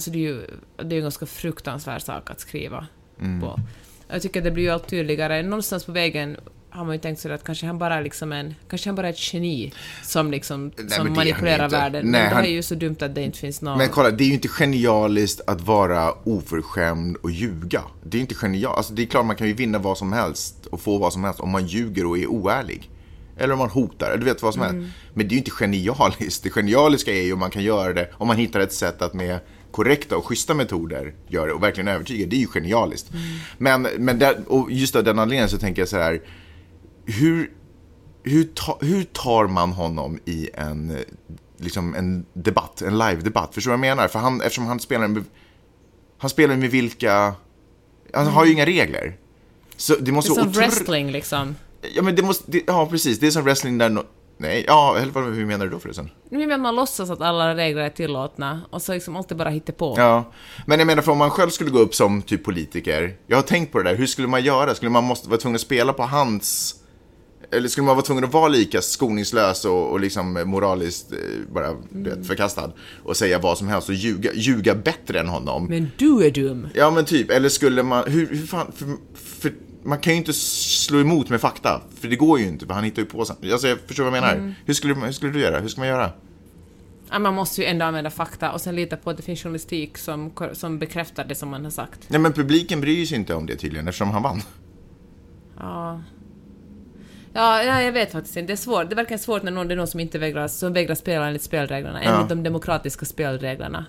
alltså det är ju, det är ju en ganska fruktansvärd sak att skriva Mm. på. Jag tycker det blir ju allt tydligare. Någonstans på vägen har man ju tänkt sig att kanske han bara är liksom en, kanske han bara är ett geni som liksom, Nej, som manipulerar världen. Nej, men det han- är ju så dumt att det inte finns någon... Men kolla, det är ju inte genialiskt att vara oförskämd och ljuga. Det är inte genialiskt. Alltså, det är klart man kan ju vinna vad som helst och få vad som helst om man ljuger och är oärlig. Eller om man hotar, du vet vad som Mm. helst. Men det är ju inte genialiskt. Det genialiska är ju om man kan göra det, om man hittar ett sätt att med korrekta och schyssta metoder göra det och verkligen övertyga. Det är ju genialiskt. Mm. Men, men där, och just av den anledningen så tänker jag så här. Hur, hur, ta, hur tar man honom i en, liksom en debatt, en live-debatt? Förstår du vad jag menar? För han, eftersom han spelar med, han spelar med vilka, han har ju inga regler. Så det det är måste som wrestling liksom. Ja, men det måste, det, ja precis, det är som wrestling där, no, nej, ja, eller hur menar du då förresten? Nu menar man låtsas att alla regler är tillåtna och så liksom alltid bara hittar på. Ja, men jag menar för om man själv skulle gå upp som typ politiker, jag har tänkt på det där, hur skulle man göra? Skulle man måste vara tvungen att spela på hans, eller skulle man vara tvungen att vara lika skoningslös och, och liksom moraliskt eh, bara vet, förkastad och säga vad som helst och ljuga, ljuga bättre än honom? Men du är dum! Ja men typ, eller skulle man, hur, hur fan, för, för man kan ju inte slå emot med fakta, för det går ju inte, för han hittar ju på sig. Alltså jag förstår vad jag menar. Hur, skulle, hur skulle du göra? Hur ska man göra? Ja, man måste ju ändå använda fakta och sen lita på att det finns journalistik som, som bekräftar det som man har sagt. Nej men publiken bryr sig inte om det tydligen, eftersom han vann. Ja. Ja, ja, jag vet faktiskt inte. Det är svårt. Det verkligen svårt när någon, det är någon som inte vägrar, som vägrar spela enligt spelreglerna, enligt de demokratiska spelreglerna.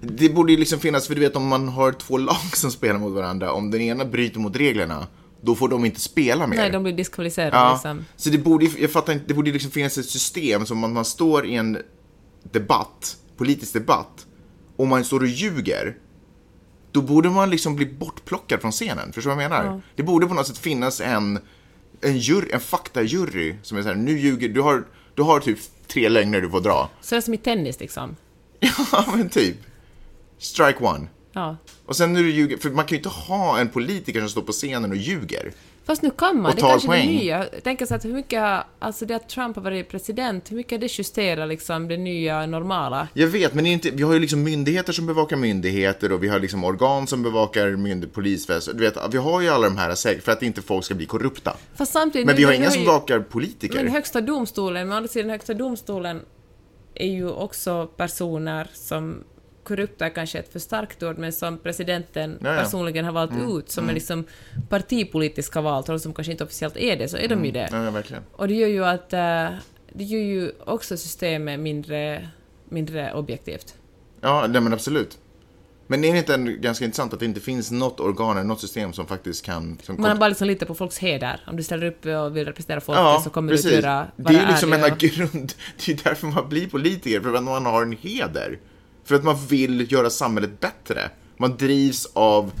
Det borde ju liksom finnas, för du vet om man har två lag som spelar mot varandra, om den ena bryter mot reglerna, då får de inte spela mer. Nej, de blir diskvalificerade ja. liksom. Så det borde, jag fattar inte, det borde liksom finnas ett system som om man står i en debatt, politisk debatt, och man står och ljuger, då borde man liksom bli bortplockad från scenen. Förstår du vad jag menar? Ja. Det borde på något sätt finnas en, en, jury, en faktajury som är så här, nu ljuger, du har, du har typ tre lögner du får dra. Så det är som i tennis liksom. <laughs> Ja, men typ. Strike one. Ja. Och sen när du ljuger, för man kan ju inte ha en politiker som står på scenen och ljuger. Fast nu kan man, Och det kanske är det nya. Tänker så att hur mycket, har- alltså det att Trump har varit president, hur mycket det justerat liksom det nya normala? Jag vet, men inte, vi har ju liksom myndigheter som bevakar myndigheter och vi har liksom organ som bevakar polisväsendet. Du vet, vi har ju alla de här för att inte folk ska bli korrupta. Fast samtidigt... Men vi har inga som bevakar politiker. Men högsta domstolen, men å andra sidan högsta domstolen är ju också personer som korrupta är kanske ett för starkt ord, men som presidenten Ja, Mm. ja. personligen har valt ut, som är liksom partipolitiska val, trots de kanske inte officiellt är det, så är de ju det. Ja, ja, verkligen. Och det gör ju att eh, det gör ju också systemet mindre, mindre objektivt. Ja, nej, men absolut. Men är det inte en, ganska intressant att det inte finns något organ eller något system som faktiskt kan... Som Man har bara liksom lite på folks heder. Om du ställer upp och vill representera folket Ja, så kommer precis. du att göra Det är ju liksom en grund... <laughs> Det är därför man blir politiker, för att man har en heder. För att man vill göra samhället bättre. Man drivs av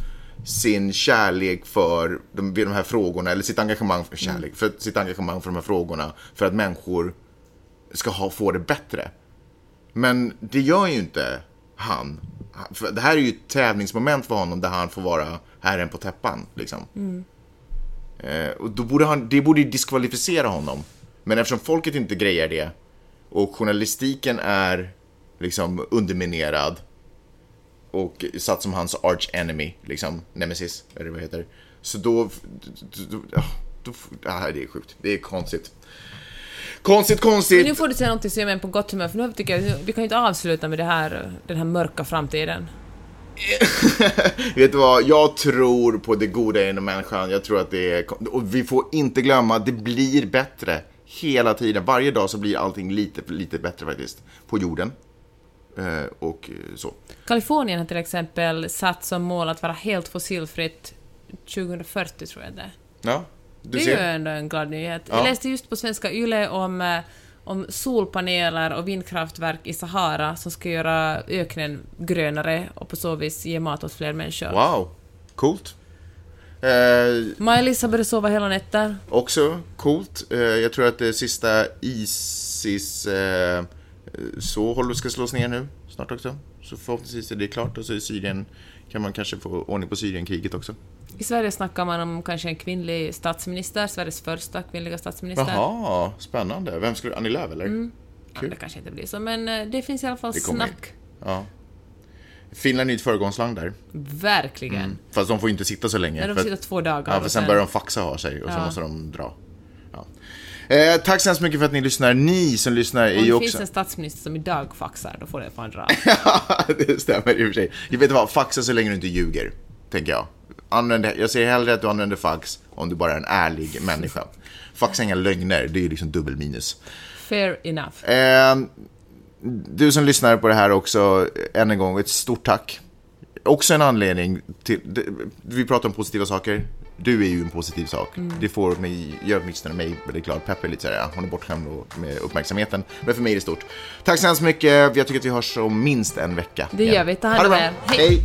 sin kärlek för de, de här frågorna, eller sitt engagemang för kärlek, för sitt engagemang för de här frågorna, för att människor ska ha, få det bättre. Men det gör ju inte han. För det här är ju ett tävlingsmoment för honom där han får vara herren på täppan. Liksom. Eh, och då borde han, det borde ju diskvalificera honom. Men eftersom folket inte grejer det och journalistiken är liksom underminerad och satt som hans arch enemy, liksom nemesis, eller vad det heter. Så då, då, då, ja, då ja, det är sjukt. Det är konstigt. Konstigt, Men konstigt. nu får du säga någonting som gör mig på gott humör, för nu tycker jag vi kan ju inte avsluta med det här, den här mörka framtiden. <laughs> Vet du vad, jag tror på det goda inom människan. Jag tror att det är, och vi får inte glömma, det blir bättre hela tiden. Varje dag så blir allting lite, lite bättre faktiskt. På jorden. Eh, och eh, så. Kalifornien har till exempel satt som mål att vara helt fossilfritt 2040, tror jag det. Ja, du Det är ju ser. ändå en glad nyhet. Ja. Jag läste just på Svenska Yle om, eh, om solpaneler och vindkraftverk i Sahara som ska göra öknen grönare och på så vis ge mat åt fler människor. Wow, coolt. Eh, Maj-Lisa började sova hela nätter. också coolt. Eh, jag tror att det sista Isis eh, så håller ska slås ner nu snart också. Så förhoppningsvis är det klart och så i Syrien kan man kanske få ordning på Syrienkriget också. I Sverige snackar man om kanske en kvinnlig statsminister, Sveriges första kvinnliga statsminister. Jaha, spännande. Vem skulle Annie Lööf eller? Ja, Kul. det kanske inte blir så, men eh, det finns i alla fall snack. Ja. Finland är ju ett föregångsland där. Verkligen. Fast de får ju inte sitta så länge. När de får sitta två dagar. Ja, för och sen börjar de faxa ha sig och så Ja. måste de dra. Eh, tack så hemskt mycket för att ni lyssnar. Ni som lyssnar är ju det också... finns en statsminister som idag faxar, då får det fan dra. <laughs> det stämmer i och för sig. Jag vet vad, faxa så länge du inte ljuger, tänker jag. Använd, jag säger hellre att du använder fax om du bara är en ärlig människa. Faxa inga lögner, det är ju liksom dubbel minus. Fair enough. Eh, du som lyssnar på det här också, än en gång, ett stort tack. Också en anledning till, det- vi pratar om positiva saker. Du är ju en positiv sak. Det får mig, gör åtminstone mig väldigt glad. Peppe är lite såhär, ja, hon är bortskämd med uppmärksamheten. Men för mig är det stort. Tack så hemskt mycket. Jag tycker att vi hörs om minst en vecka. Det igen. gör vi. Ta hand om er. Hej. Hej.